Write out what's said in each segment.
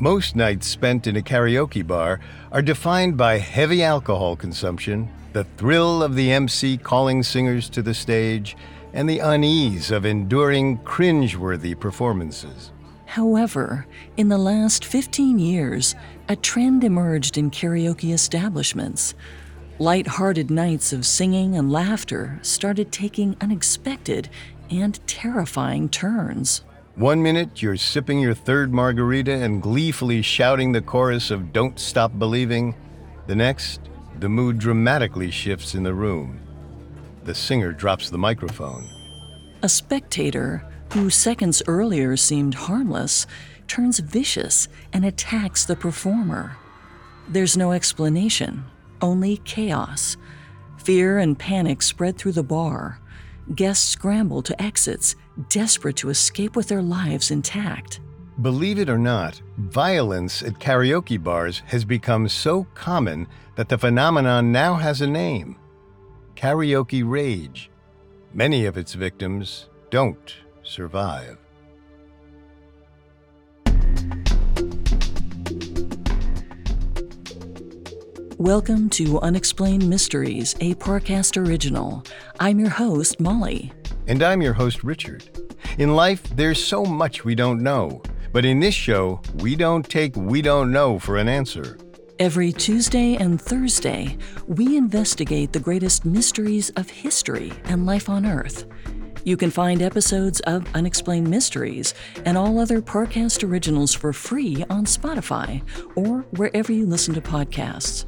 Most nights spent in a karaoke bar are defined by heavy alcohol consumption, the thrill of the MC calling singers to the stage, and the unease of enduring cringeworthy performances. However, in the last 15 years, a trend emerged in karaoke establishments. Light-hearted nights of singing and laughter started taking unexpected and terrifying turns. One minute you're sipping your third margarita and gleefully shouting the chorus of Don't Stop Believing. The next, the mood dramatically shifts in the room. The singer drops the microphone. A spectator, who seconds earlier seemed harmless, turns vicious and attacks the performer. There's no explanation, only chaos. Fear and panic spread through the bar. Guests scramble to exits, desperate to escape with their lives intact. Believe it or not, violence at karaoke bars has become so common that the phenomenon now has a name karaoke rage. Many of its victims don't survive. Welcome to Unexplained Mysteries, a Parcast original. I'm your host, Molly. And I'm your host, Richard. In life, there's so much we don't know, but in this show, we don't take we don't know for an answer. Every Tuesday and Thursday, we investigate the greatest mysteries of history and life on Earth. You can find episodes of Unexplained Mysteries and all other Parcast originals for free on Spotify or wherever you listen to podcasts.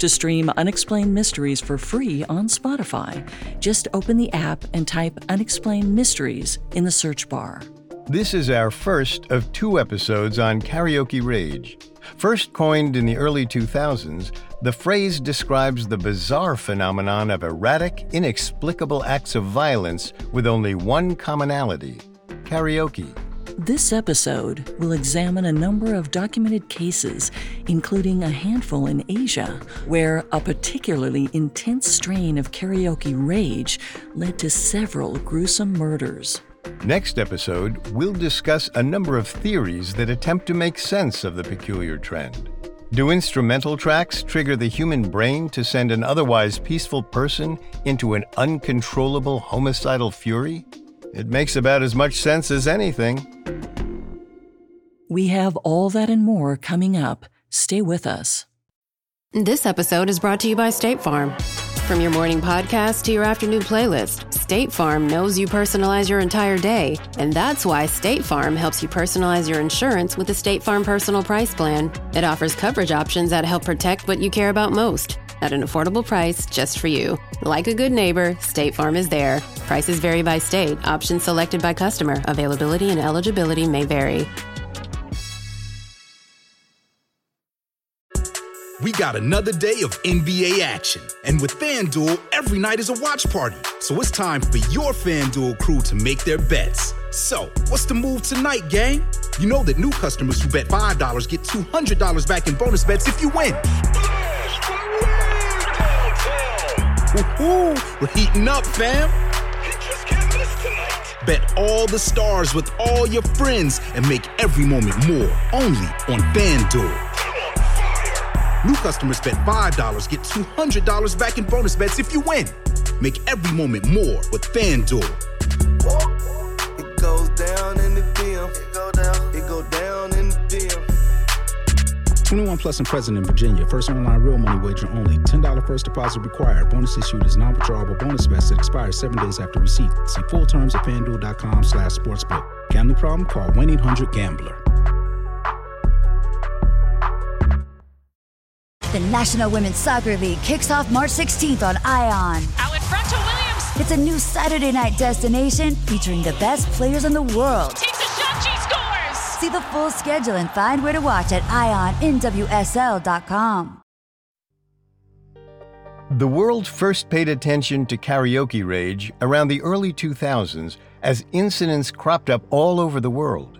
To stream Unexplained Mysteries for free on Spotify, just open the app and type Unexplained Mysteries in the search bar. This is our first of two episodes on karaoke rage. First coined in the early 2000s, the phrase describes the bizarre phenomenon of erratic, inexplicable acts of violence with only one commonality karaoke. This episode will examine a number of documented cases, including a handful in Asia, where a particularly intense strain of karaoke rage led to several gruesome murders. Next episode, we'll discuss a number of theories that attempt to make sense of the peculiar trend. Do instrumental tracks trigger the human brain to send an otherwise peaceful person into an uncontrollable homicidal fury? It makes about as much sense as anything. We have all that and more coming up. Stay with us. This episode is brought to you by State Farm. From your morning podcast to your afternoon playlist, State Farm knows you personalize your entire day, and that's why State Farm helps you personalize your insurance with the State Farm Personal Price Plan. It offers coverage options that help protect what you care about most at an affordable price just for you. Like a good neighbor, State Farm is there. Prices vary by state, options selected by customer, availability and eligibility may vary. We got another day of NBA action. And with FanDuel, every night is a watch party. So it's time for your FanDuel crew to make their bets. So, what's the move tonight, gang? You know that new customers who bet $5 get $200 back in bonus bets if you win. We're heating up, fam! Bet all the stars with all your friends and make every moment more only on FanDuel. New customers bet $5, get $200 back in bonus bets if you win. Make every moment more with FanDuel. 21 plus and present in Virginia. First online real money wager only. $10 first deposit required. Bonus issued is non-withdrawable bonus vest that expires seven days after receipt. See full terms at fanduel.com slash sportsbook. Gambling problem? Call 1-800-GAMBLER. The National Women's Soccer League kicks off March 16th on ION. Out in front to Williams. It's a new Saturday night destination featuring the best players in the world. Takes See the full schedule and find where to watch at IONNWSL.com. The world first paid attention to karaoke rage around the early 2000s as incidents cropped up all over the world.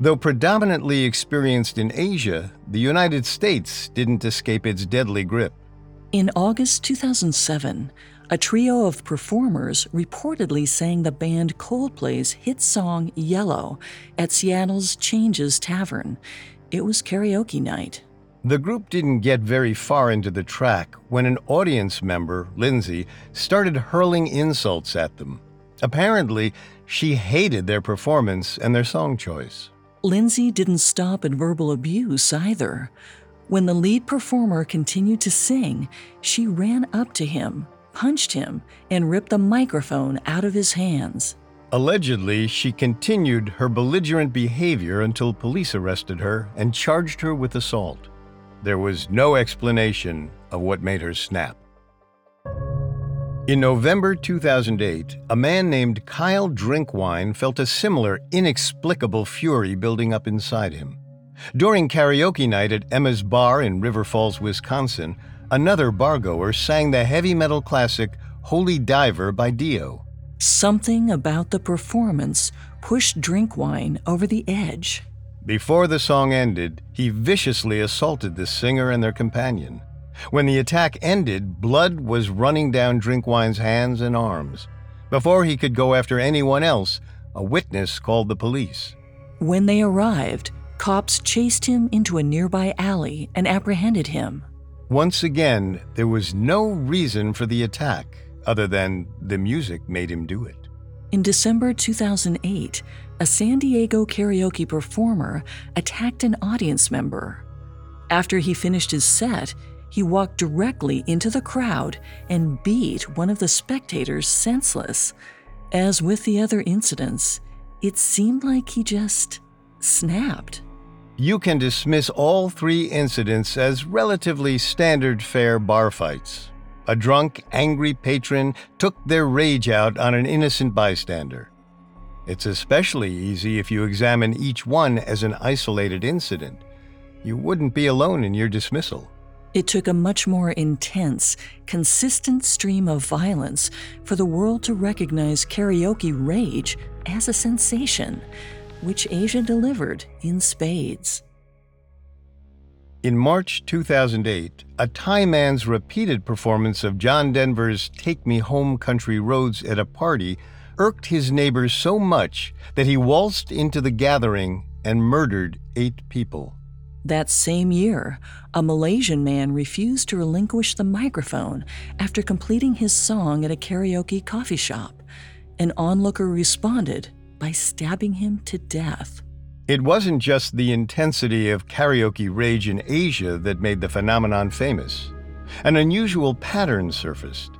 Though predominantly experienced in Asia, the United States didn't escape its deadly grip. In August 2007, a trio of performers reportedly sang the band Coldplay's hit song Yellow at Seattle's Changes Tavern. It was karaoke night. The group didn't get very far into the track when an audience member, Lindsay, started hurling insults at them. Apparently, she hated their performance and their song choice. Lindsay didn't stop at verbal abuse either. When the lead performer continued to sing, she ran up to him, punched him, and ripped the microphone out of his hands. Allegedly, she continued her belligerent behavior until police arrested her and charged her with assault. There was no explanation of what made her snap. In November 2008, a man named Kyle Drinkwine felt a similar inexplicable fury building up inside him. During karaoke night at Emma's Bar in River Falls, Wisconsin, another bargoer sang the heavy metal classic Holy Diver by Dio. Something about the performance pushed Drinkwine over the edge. Before the song ended, he viciously assaulted the singer and their companion. When the attack ended, blood was running down Drinkwine's hands and arms. Before he could go after anyone else, a witness called the police. When they arrived, cops chased him into a nearby alley and apprehended him. Once again, there was no reason for the attack other than the music made him do it. In December 2008, a San Diego karaoke performer attacked an audience member. After he finished his set, he walked directly into the crowd and beat one of the spectators senseless. As with the other incidents, it seemed like he just snapped. You can dismiss all three incidents as relatively standard fare bar fights. A drunk, angry patron took their rage out on an innocent bystander. It's especially easy if you examine each one as an isolated incident. You wouldn't be alone in your dismissal. It took a much more intense, consistent stream of violence for the world to recognize karaoke rage as a sensation, which Asia delivered in spades. In March 2008, a Thai man's repeated performance of John Denver's Take Me Home Country Roads at a party irked his neighbors so much that he waltzed into the gathering and murdered eight people. That same year, a Malaysian man refused to relinquish the microphone after completing his song at a karaoke coffee shop. An onlooker responded by stabbing him to death. It wasn't just the intensity of karaoke rage in Asia that made the phenomenon famous. An unusual pattern surfaced.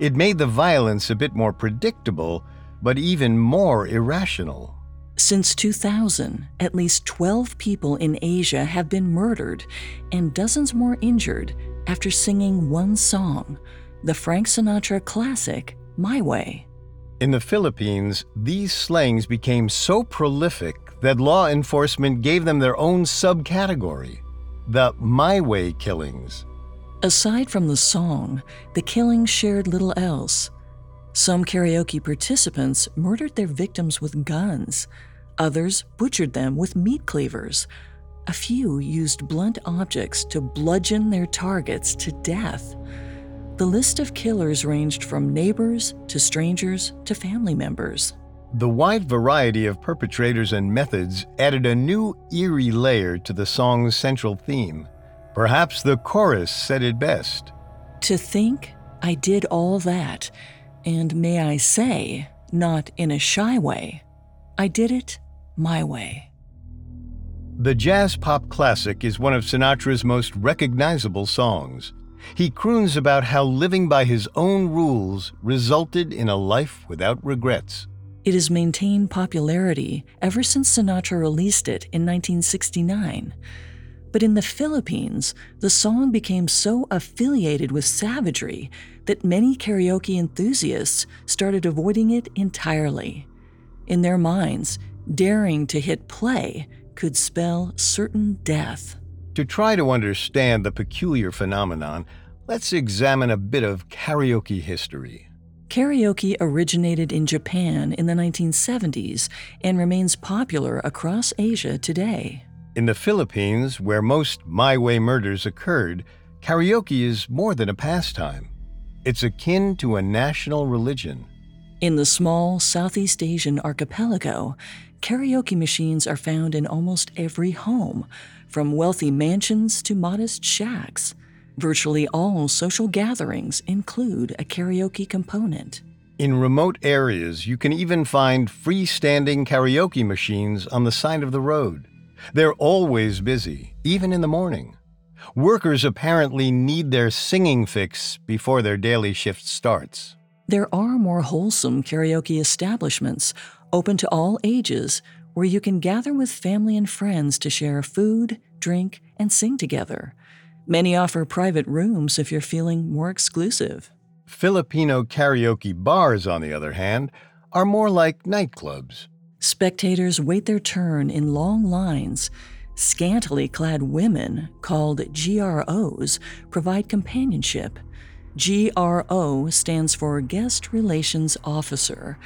It made the violence a bit more predictable, but even more irrational. Since 2000, at least 12 people in Asia have been murdered and dozens more injured after singing one song, the Frank Sinatra classic, My Way. In the Philippines, these slangs became so prolific that law enforcement gave them their own subcategory the My Way killings. Aside from the song, the killings shared little else. Some karaoke participants murdered their victims with guns. Others butchered them with meat cleavers. A few used blunt objects to bludgeon their targets to death. The list of killers ranged from neighbors to strangers to family members. The wide variety of perpetrators and methods added a new eerie layer to the song's central theme. Perhaps the chorus said it best. To think I did all that, and may I say, not in a shy way, I did it my way. The jazz pop classic is one of Sinatra's most recognizable songs. He croons about how living by his own rules resulted in a life without regrets. It has maintained popularity ever since Sinatra released it in 1969. But in the Philippines, the song became so affiliated with savagery that many karaoke enthusiasts started avoiding it entirely. In their minds, daring to hit play could spell certain death. To try to understand the peculiar phenomenon, let's examine a bit of karaoke history. Karaoke originated in Japan in the 1970s and remains popular across Asia today. In the Philippines, where most My Way murders occurred, karaoke is more than a pastime. It's akin to a national religion. In the small Southeast Asian archipelago, karaoke machines are found in almost every home, from wealthy mansions to modest shacks. Virtually all social gatherings include a karaoke component. In remote areas, you can even find freestanding karaoke machines on the side of the road. They're always busy, even in the morning. Workers apparently need their singing fix before their daily shift starts. There are more wholesome karaoke establishments, open to all ages, where you can gather with family and friends to share food, drink, and sing together. Many offer private rooms if you're feeling more exclusive. Filipino karaoke bars, on the other hand, are more like nightclubs. Spectators wait their turn in long lines. Scantily clad women, called GROs, provide companionship. GRO stands for Guest Relations Officer.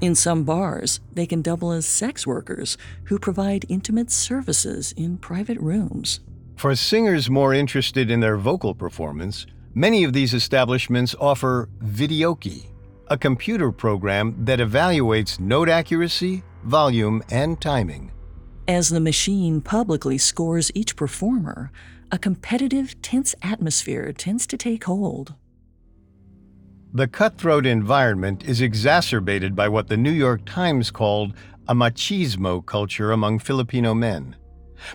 In some bars, they can double as sex workers who provide intimate services in private rooms. For singers more interested in their vocal performance, Many of these establishments offer Videoke, a computer program that evaluates note accuracy, volume, and timing. As the machine publicly scores each performer, a competitive, tense atmosphere tends to take hold. The cutthroat environment is exacerbated by what the New York Times called a machismo culture among Filipino men.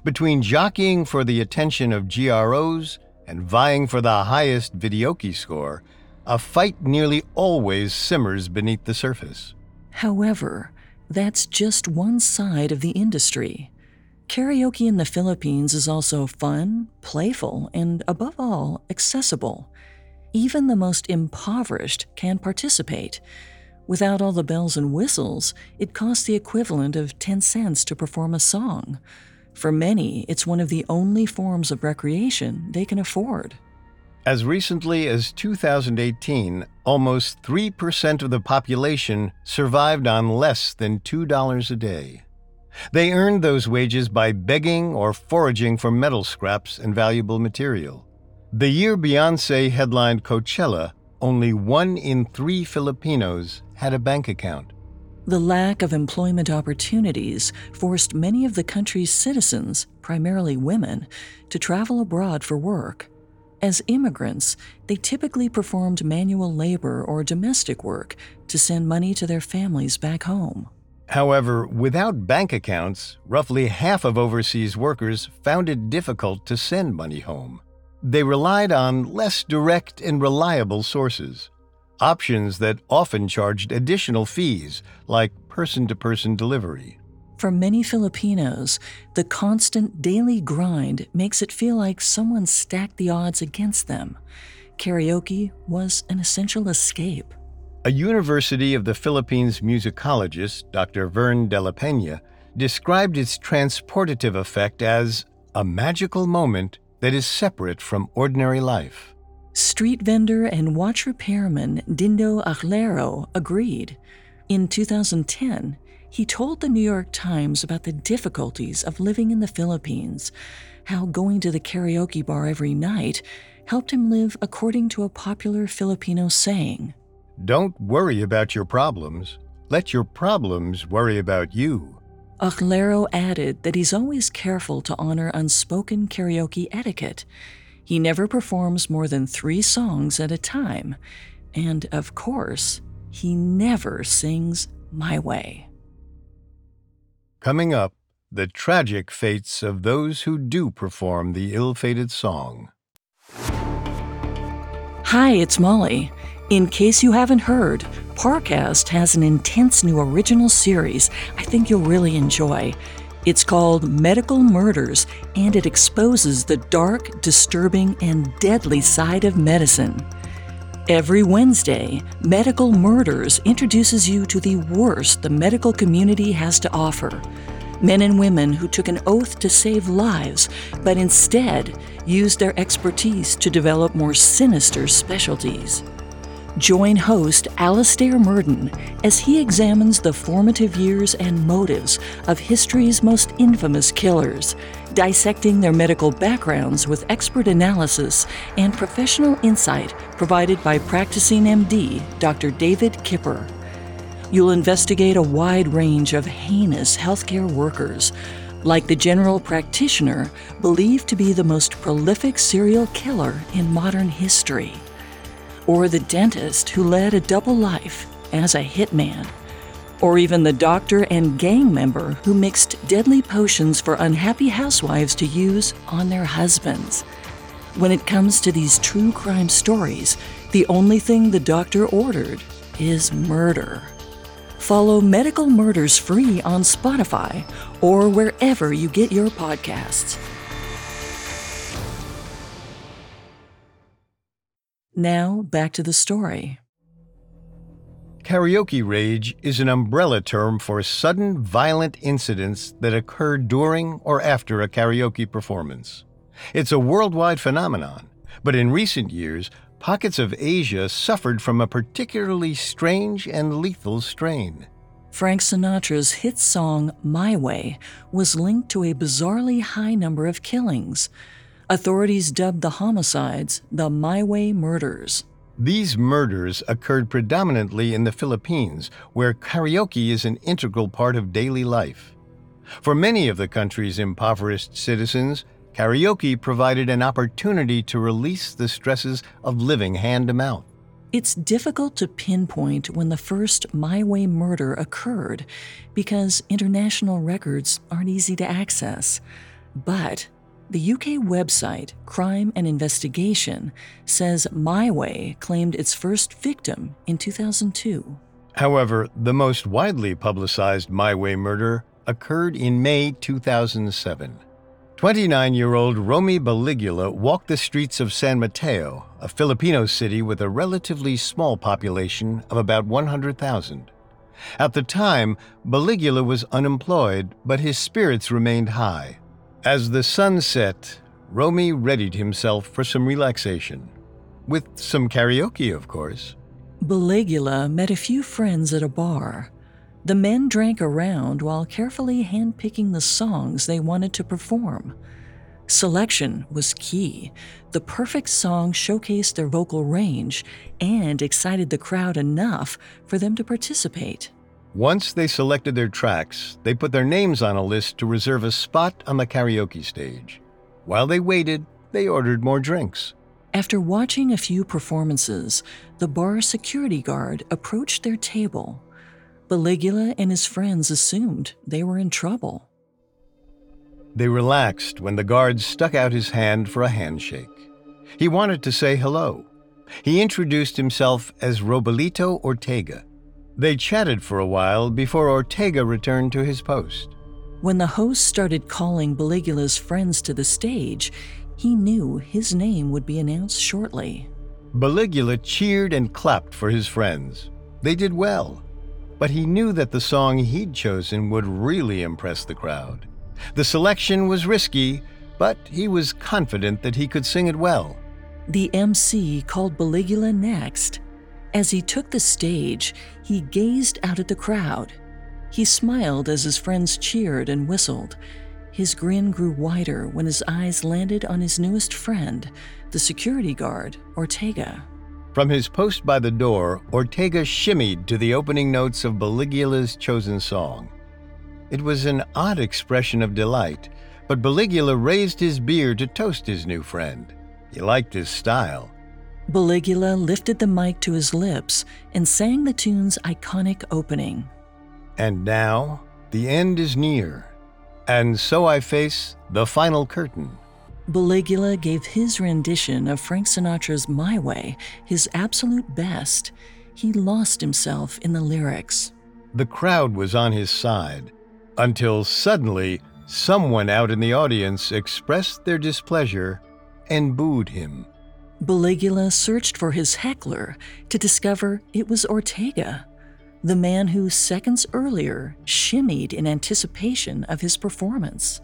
Between jockeying for the attention of GROs and vying for the highest videoke score, a fight nearly always simmers beneath the surface. However, that's just one side of the industry. Karaoke in the Philippines is also fun, playful, and above all, accessible. Even the most impoverished can participate. Without all the bells and whistles, it costs the equivalent of 10 cents to perform a song. For many, it's one of the only forms of recreation they can afford. As recently as 2018, almost 3% of the population survived on less than $2 a day. They earned those wages by begging or foraging for metal scraps and valuable material. The year Beyonce headlined Coachella, only one in three Filipinos had a bank account. The lack of employment opportunities forced many of the country's citizens, primarily women, to travel abroad for work. As immigrants, they typically performed manual labor or domestic work to send money to their families back home. However, without bank accounts, roughly half of overseas workers found it difficult to send money home. They relied on less direct and reliable sources options that often charged additional fees, like person to person delivery. For many Filipinos, the constant daily grind makes it feel like someone stacked the odds against them. Karaoke was an essential escape. A University of the Philippines musicologist, Dr. Vern de la Pena, described its transportative effect as a magical moment that is separate from ordinary life. Street vendor and watch repairman Dindo Achlero agreed. In 2010, he told the New York Times about the difficulties of living in the Philippines, how going to the karaoke bar every night helped him live according to a popular Filipino saying Don't worry about your problems, let your problems worry about you. Achlero added that he's always careful to honor unspoken karaoke etiquette he never performs more than three songs at a time. And of course, he never sings My Way. Coming up, the tragic fates of those who do perform the ill fated song. Hi, it's Molly. In case you haven't heard, Parcast has an intense new original series I think you'll really enjoy. It's called Medical Murders, and it exposes the dark, disturbing, and deadly side of medicine. Every Wednesday, Medical Murders introduces you to the worst the medical community has to offer. Men and women who took an oath to save lives, but instead used their expertise to develop more sinister specialties. Join host Alastair Murden as he examines the formative years and motives of history's most infamous killers, dissecting their medical backgrounds with expert analysis and professional insight provided by practicing MD Dr. David Kipper. You'll investigate a wide range of heinous healthcare workers, like the general practitioner believed to be the most prolific serial killer in modern history, or the dentist who led a double life as a hitman, or even the doctor and gang member who mixed deadly potions for unhappy housewives to use on their husbands. When it comes to these true crime stories, the only thing the doctor ordered is murder. Follow Medical Murders free on Spotify or wherever you get your podcasts. Now, back to the story. Karaoke rage is an umbrella term for sudden violent incidents that occur during or after a karaoke performance. It's a worldwide phenomenon, but in recent years, pockets of Asia suffered from a particularly strange and lethal strain. Frank Sinatra's hit song My Way was linked to a bizarrely high number of killings. Authorities dubbed the homicides the My Way murders. These murders occurred predominantly in the Philippines, where karaoke is an integral part of daily life. For many of the country's impoverished citizens, karaoke provided an opportunity to release the stresses of living hand to mouth. It's difficult to pinpoint when the first My Way murder occurred because international records aren't easy to access. But the UK website Crime and Investigation says My Way claimed its first victim in 2002. However, the most widely publicized My Way murder occurred in May 2007. 29 year old Romy Baligula walked the streets of San Mateo, a Filipino city with a relatively small population of about 100,000. At the time, Baligula was unemployed, but his spirits remained high. As the sun set, Romy readied himself for some relaxation. With some karaoke, of course. Baligula met a few friends at a bar. The men drank around while carefully handpicking the songs they wanted to perform. Selection was key. The perfect song showcased their vocal range and excited the crowd enough for them to participate. Once they selected their tracks, they put their names on a list to reserve a spot on the karaoke stage. While they waited, they ordered more drinks. After watching a few performances, the bar security guard approached their table. Baligula and his friends assumed they were in trouble. They relaxed when the guard stuck out his hand for a handshake. He wanted to say hello. He introduced himself as Robalito Ortega. They chatted for a while before Ortega returned to his post. When the host started calling Baligula's friends to the stage, he knew his name would be announced shortly. Baligula cheered and clapped for his friends. They did well, but he knew that the song he'd chosen would really impress the crowd. The selection was risky, but he was confident that he could sing it well. The MC called Baligula next. As he took the stage, he gazed out at the crowd. He smiled as his friends cheered and whistled. His grin grew wider when his eyes landed on his newest friend, the security guard, Ortega. From his post by the door, Ortega shimmied to the opening notes of Baligula's chosen song. It was an odd expression of delight, but Baligula raised his beer to toast his new friend. He liked his style. Baligula lifted the mic to his lips and sang the tune's iconic opening. And now, the end is near. And so I face the final curtain. Baligula gave his rendition of Frank Sinatra's My Way his absolute best. He lost himself in the lyrics. The crowd was on his side until suddenly someone out in the audience expressed their displeasure and booed him. Baligula searched for his heckler to discover it was Ortega, the man who seconds earlier shimmied in anticipation of his performance.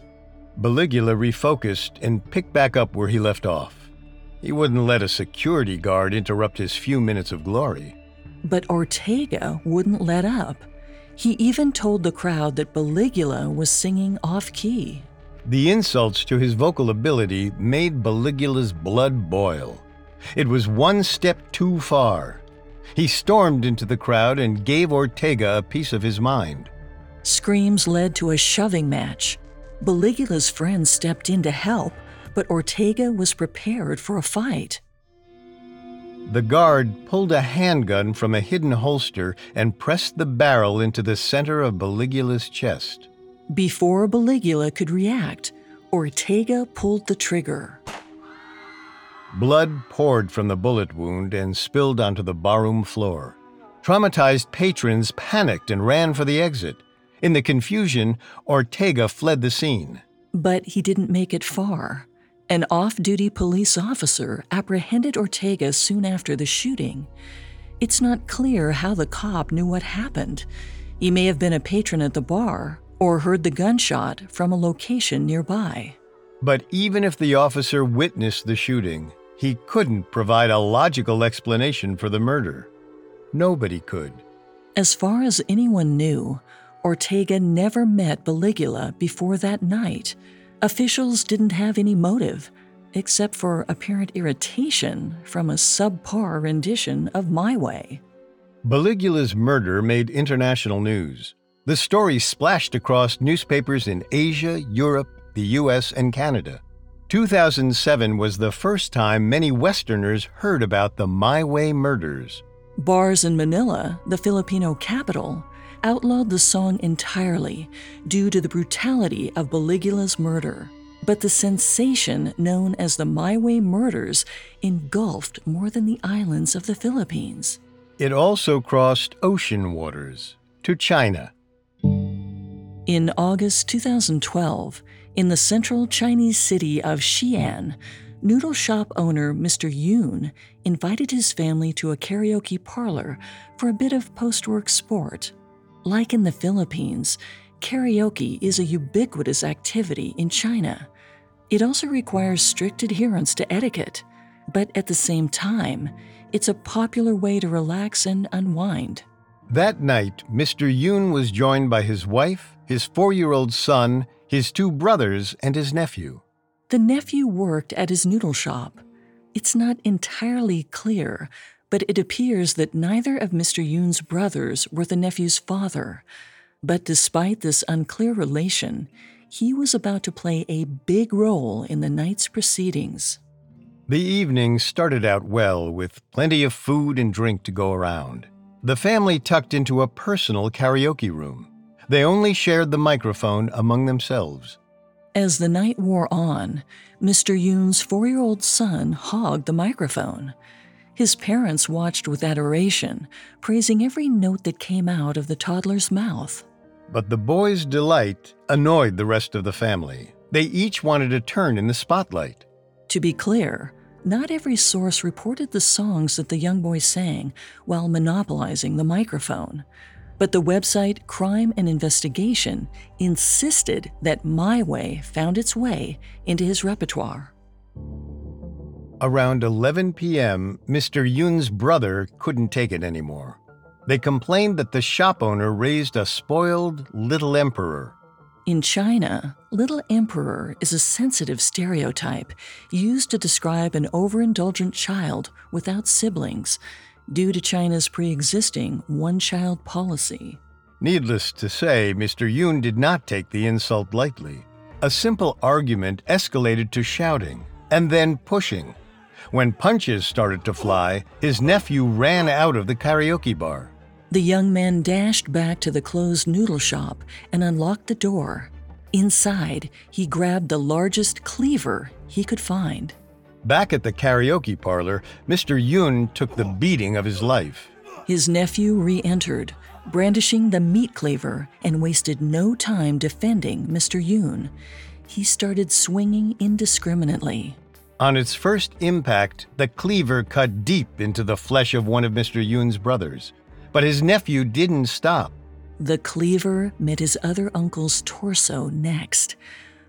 Baligula refocused and picked back up where he left off. He wouldn't let a security guard interrupt his few minutes of glory. But Ortega wouldn't let up. He even told the crowd that Baligula was singing off key. The insults to his vocal ability made Baligula's blood boil. It was one step too far. He stormed into the crowd and gave Ortega a piece of his mind. Screams led to a shoving match. Baligula's friends stepped in to help, but Ortega was prepared for a fight. The guard pulled a handgun from a hidden holster and pressed the barrel into the center of Baligula's chest. Before Baligula could react, Ortega pulled the trigger. Blood poured from the bullet wound and spilled onto the barroom floor. Traumatized patrons panicked and ran for the exit. In the confusion, Ortega fled the scene. But he didn't make it far. An off duty police officer apprehended Ortega soon after the shooting. It's not clear how the cop knew what happened. He may have been a patron at the bar or heard the gunshot from a location nearby. But even if the officer witnessed the shooting, he couldn't provide a logical explanation for the murder. Nobody could. As far as anyone knew, Ortega never met Baligula before that night. Officials didn't have any motive, except for apparent irritation from a subpar rendition of My Way. Baligula's murder made international news. The story splashed across newspapers in Asia, Europe, the US, and Canada. 2007 was the first time many Westerners heard about the My Way murders. Bars in Manila, the Filipino capital, outlawed the song entirely due to the brutality of Baligula's murder. But the sensation known as the My Way murders engulfed more than the islands of the Philippines. It also crossed ocean waters to China. In August 2012, in the central Chinese city of Xi'an, noodle shop owner Mr. Yoon invited his family to a karaoke parlor for a bit of post work sport. Like in the Philippines, karaoke is a ubiquitous activity in China. It also requires strict adherence to etiquette, but at the same time, it's a popular way to relax and unwind. That night, Mr. Yoon was joined by his wife, his four year old son, his two brothers, and his nephew. The nephew worked at his noodle shop. It's not entirely clear, but it appears that neither of Mr. Yoon's brothers were the nephew's father. But despite this unclear relation, he was about to play a big role in the night's proceedings. The evening started out well with plenty of food and drink to go around. The family tucked into a personal karaoke room. They only shared the microphone among themselves. As the night wore on, Mr. Yoon's four year old son hogged the microphone. His parents watched with adoration, praising every note that came out of the toddler's mouth. But the boy's delight annoyed the rest of the family. They each wanted a turn in the spotlight. To be clear, not every source reported the songs that the young boy sang while monopolizing the microphone. But the website Crime and Investigation insisted that My Way found its way into his repertoire. Around 11 p.m., Mr. Yoon's brother couldn't take it anymore. They complained that the shop owner raised a spoiled little emperor. In China, Little Emperor is a sensitive stereotype used to describe an overindulgent child without siblings due to China's pre existing one child policy. Needless to say, Mr. Yoon did not take the insult lightly. A simple argument escalated to shouting and then pushing. When punches started to fly, his nephew ran out of the karaoke bar. The young man dashed back to the closed noodle shop and unlocked the door. Inside, he grabbed the largest cleaver he could find. Back at the karaoke parlor, Mr. Yoon took the beating of his life. His nephew re entered, brandishing the meat cleaver, and wasted no time defending Mr. Yoon. He started swinging indiscriminately. On its first impact, the cleaver cut deep into the flesh of one of Mr. Yoon's brothers. But his nephew didn't stop. The cleaver met his other uncle's torso next.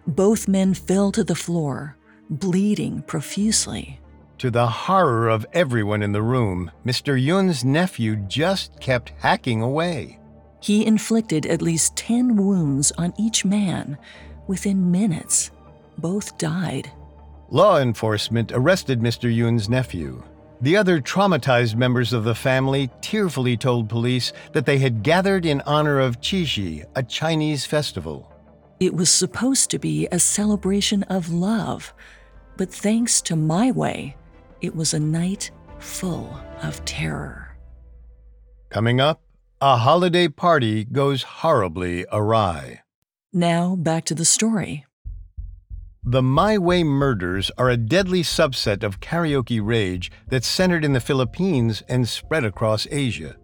Both men fell to the floor, bleeding profusely. To the horror of everyone in the room, Mr. Yun's nephew just kept hacking away. He inflicted at least 10 wounds on each man. Within minutes, both died. Law enforcement arrested Mr. Yun's nephew. The other traumatized members of the family tearfully told police that they had gathered in honor of Qixi, a Chinese festival. It was supposed to be a celebration of love, but thanks to my way, it was a night full of terror. Coming up, a holiday party goes horribly awry. Now back to the story. The My Way murders are a deadly subset of karaoke rage that's centered in the Philippines and spread across Asia.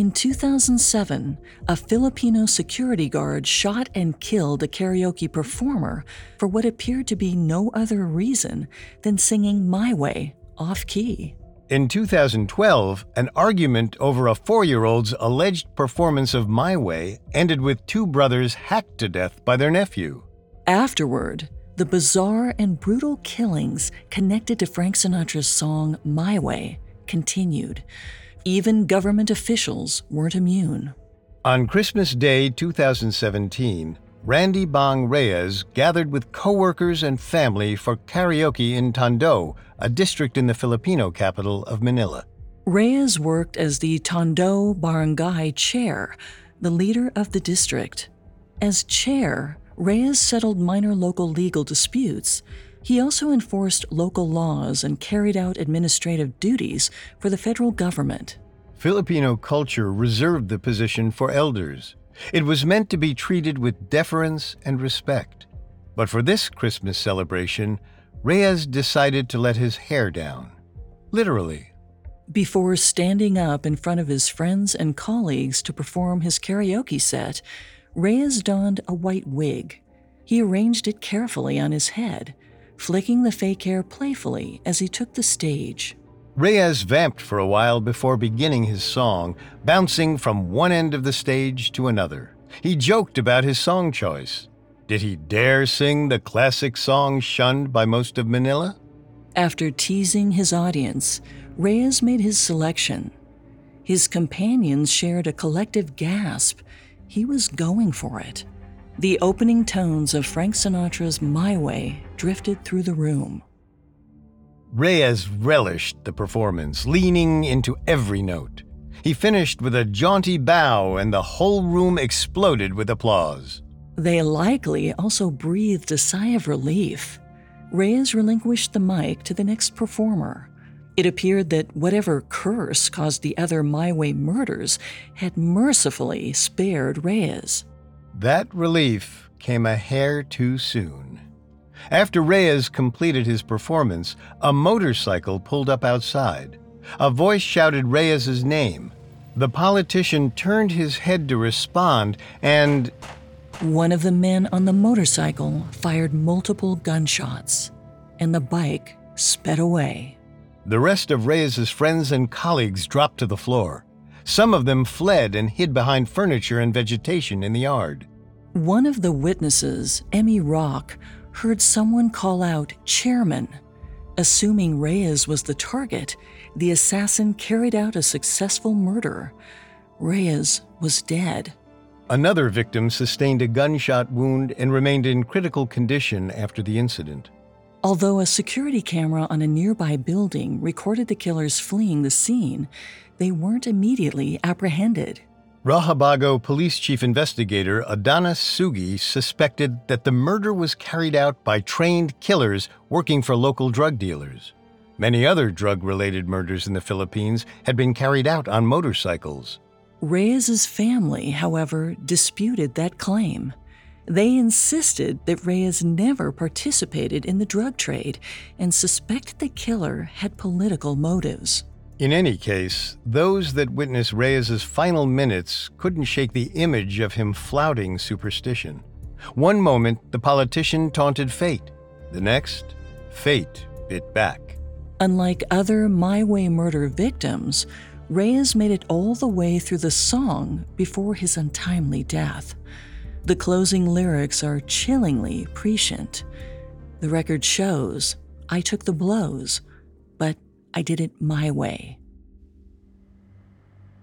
In 2007, a Filipino security guard shot and killed a karaoke performer for what appeared to be no other reason than singing My Way off key. In 2012, an argument over a four year old's alleged performance of My Way ended with two brothers hacked to death by their nephew. Afterward, the bizarre and brutal killings connected to Frank Sinatra's song My Way continued. Even government officials weren't immune. On Christmas Day 2017, Randy Bong Reyes gathered with coworkers and family for karaoke in Tondo, a district in the Filipino capital of Manila. Reyes worked as the Tondo Barangay chair, the leader of the district. As chair, Reyes settled minor local legal disputes. He also enforced local laws and carried out administrative duties for the federal government. Filipino culture reserved the position for elders. It was meant to be treated with deference and respect. But for this Christmas celebration, Reyes decided to let his hair down. Literally. Before standing up in front of his friends and colleagues to perform his karaoke set, Reyes donned a white wig. He arranged it carefully on his head, flicking the fake hair playfully as he took the stage. Reyes vamped for a while before beginning his song, bouncing from one end of the stage to another. He joked about his song choice. Did he dare sing the classic song shunned by most of Manila? After teasing his audience, Reyes made his selection. His companions shared a collective gasp. He was going for it. The opening tones of Frank Sinatra's My Way drifted through the room. Reyes relished the performance, leaning into every note. He finished with a jaunty bow, and the whole room exploded with applause. They likely also breathed a sigh of relief. Reyes relinquished the mic to the next performer. It appeared that whatever curse caused the other My Way murders had mercifully spared Reyes. That relief came a hair too soon. After Reyes completed his performance, a motorcycle pulled up outside. A voice shouted Reyes's name. The politician turned his head to respond, and One of the men on the motorcycle fired multiple gunshots, and the bike sped away. the rest of Reyes's friends and colleagues dropped to the floor. Some of them fled and hid behind furniture and vegetation in the yard. One of the witnesses, Emmy Rock, heard someone call out chairman. Assuming Reyes was the target, the assassin carried out a successful murder. Reyes was dead. Another victim sustained a gunshot wound and remained in critical condition after the incident. Although a security camera on a nearby building recorded the killers fleeing the scene, they weren't immediately apprehended. Raxabago Police Chief Investigator Adonis Sugi suspected that the murder was carried out by trained killers working for local drug dealers. Many other drug related murders in the Philippines had been carried out on motorcycles. Reyes's family, however, disputed that claim. They insisted that Reyes never participated in the drug trade and suspected the killer had political motives. In any case, those that witnessed Reyes's final minutes couldn't shake the image of him flouting superstition. One moment, the politician taunted fate. The next, fate bit back. Unlike other My Way murder victims, Reyes made it all the way through the song before his untimely death. The closing lyrics are chillingly prescient. The record shows I took the blows, but I did it my way.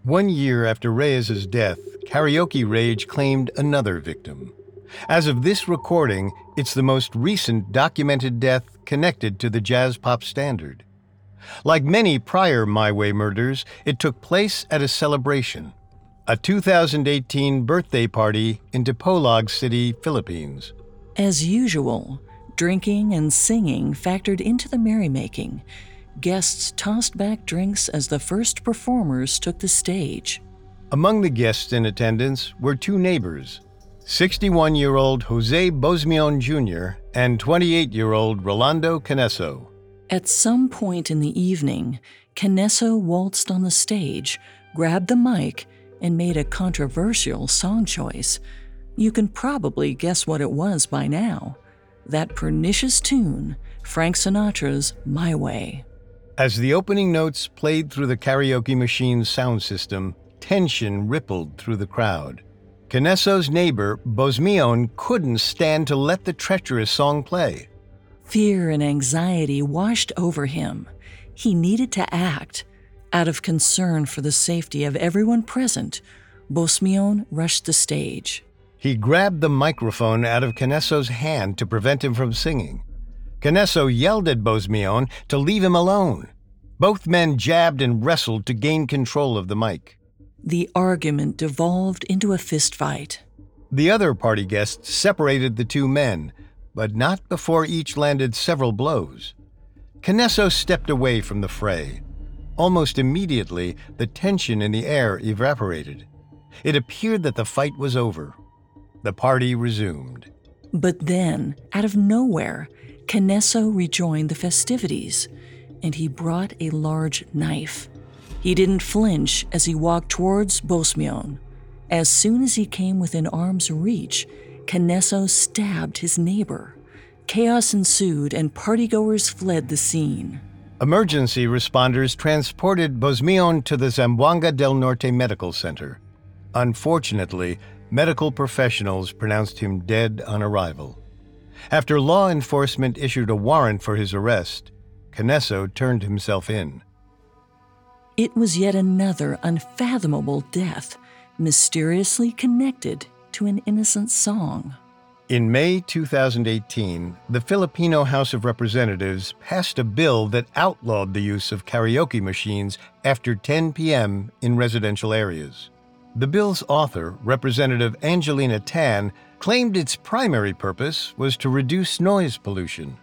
One year after Reyes's death, Karaoke Rage claimed another victim. As of this recording, it's the most recent documented death connected to the jazz pop standard. Like many prior My Way murders, it took place at a celebration, a 2018 birthday party in Dipolog City, Philippines. As usual, drinking and singing factored into the merrymaking. Guests tossed back drinks as the first performers took the stage. Among the guests in attendance were two neighbors 61 year old Jose Bosmion Jr. and 28 year old Rolando Canesso. At some point in the evening, Canesso waltzed on the stage, grabbed the mic, and made a controversial song choice. You can probably guess what it was by now that pernicious tune, Frank Sinatra's My Way. As the opening notes played through the karaoke machine's sound system, tension rippled through the crowd. Canesso's neighbor, Bosmion, couldn't stand to let the treacherous song play. Fear and anxiety washed over him. He needed to act. Out of concern for the safety of everyone present, Bosmion rushed the stage. He grabbed the microphone out of Canesso's hand to prevent him from singing. Canesso yelled at Bosmion to leave him alone. Both men jabbed and wrestled to gain control of the mic. The argument devolved into a fistfight. The other party guests separated the two men, but not before each landed several blows. Canesso stepped away from the fray. Almost immediately, the tension in the air evaporated. It appeared that the fight was over. The party resumed. But then, out of nowhere, Canesso rejoined the festivities, and he brought a large knife. He didn't flinch as he walked towards Bosmion. As soon as he came within arm's reach, Canesso stabbed his neighbor. Chaos ensued and partygoers fled the scene. Emergency responders transported Bosmion to the Zamboanga del Norte Medical Center. Unfortunately, medical professionals pronounced him dead on arrival. After law enforcement issued a warrant for his arrest, Canesso turned himself in. It was yet another unfathomable death, mysteriously connected to an innocent song. In May 2018, the Filipino House of Representatives passed a bill that outlawed the use of karaoke machines after 10 p.m. in residential areas. The bill's author, Representative Angelina Tan, claimed its primary purpose was to reduce noise pollution.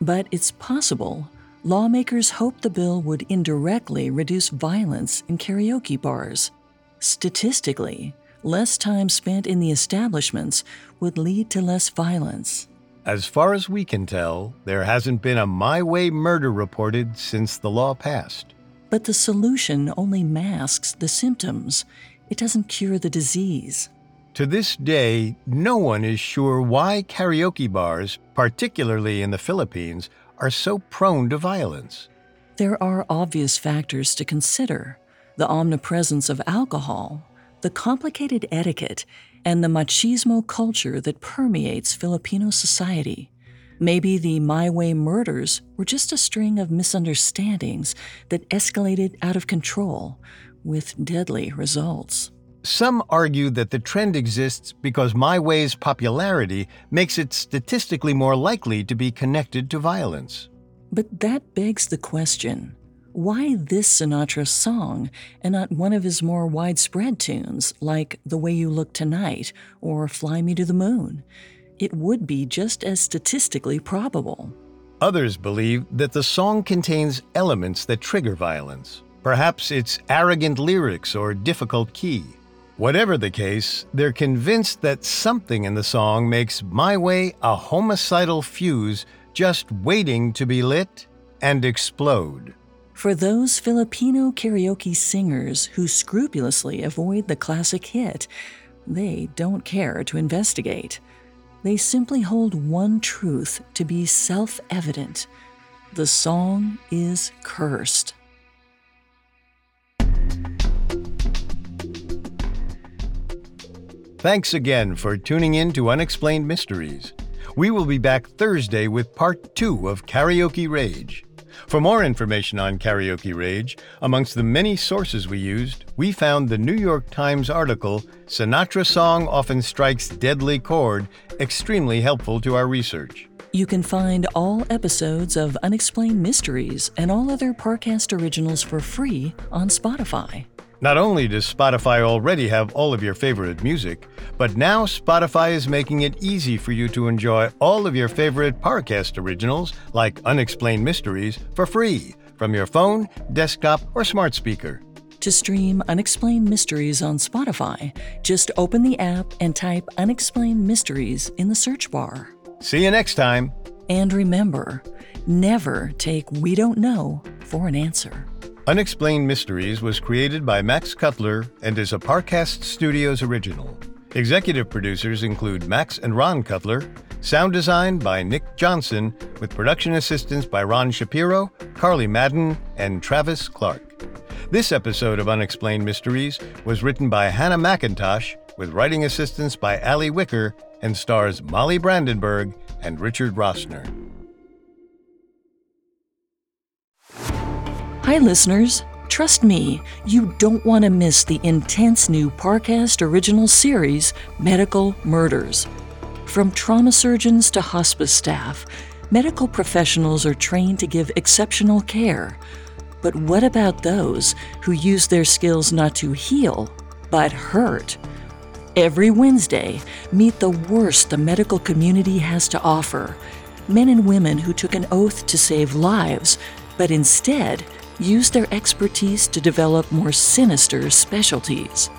But it's possible lawmakers hoped the bill would indirectly reduce violence in karaoke bars. Statistically, less time spent in the establishments would lead to less violence. As far as we can tell, there hasn't been a My Way murder reported since the law passed. But the solution only masks the symptoms, it doesn't cure the disease. To this day, no one is sure why karaoke bars, particularly in the Philippines, are so prone to violence. There are obvious factors to consider the omnipresence of alcohol, the complicated etiquette, and the machismo culture that permeates Filipino society. Maybe the My Way murders were just a string of misunderstandings that escalated out of control, with deadly results. Some argue that the trend exists because My Way's popularity makes it statistically more likely to be connected to violence. But that begs the question why this Sinatra song and not one of his more widespread tunes like The Way You Look Tonight or Fly Me to the Moon? It would be just as statistically probable. Others believe that the song contains elements that trigger violence. Perhaps it's arrogant lyrics or difficult key. Whatever the case, they're convinced that something in the song makes My Way a homicidal fuse just waiting to be lit and explode. For those Filipino karaoke singers who scrupulously avoid the classic hit, they don't care to investigate. They simply hold one truth to be self evident the song is cursed. Thanks again for tuning in to Unexplained Mysteries. We will be back Thursday with part two of Karaoke Rage. For more information on Karaoke Rage, amongst the many sources we used, we found the New York Times article, Sinatra Song Often Strikes Deadly Chord, extremely helpful to our research. You can find all episodes of Unexplained Mysteries and all other Parcast originals for free on Spotify. Not only does Spotify already have all of your favorite music, but now Spotify is making it easy for you to enjoy all of your favorite Parcast originals, like Unexplained Mysteries, for free from your phone, desktop, or smart speaker. To stream Unexplained Mysteries on Spotify, just open the app and type Unexplained Mysteries in the search bar. See you next time. And remember, never take We Don't Know for an answer. Unexplained Mysteries was created by Max Cutler and is a Parcast Studios original. Executive producers include Max and Ron Cutler, sound design by Nick Johnson, with production assistance by Ron Shapiro, Carly Madden, and Travis Clark. This episode of Unexplained Mysteries was written by Hannah McIntosh, with writing assistance by Ali Wicker, and stars Molly Brandenburg and Richard Rossner. Hi, listeners. Trust me, you don't want to miss the intense new Parcast original series, Medical Murders. From trauma surgeons to hospice staff, medical professionals are trained to give exceptional care. But what about those who use their skills not to heal, but hurt? Every Wednesday, meet the worst the medical community has to offer men and women who took an oath to save lives, but instead use their expertise to develop more sinister specialties.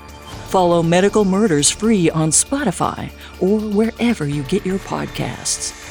Follow Medical Murders free on Spotify or wherever you get your podcasts.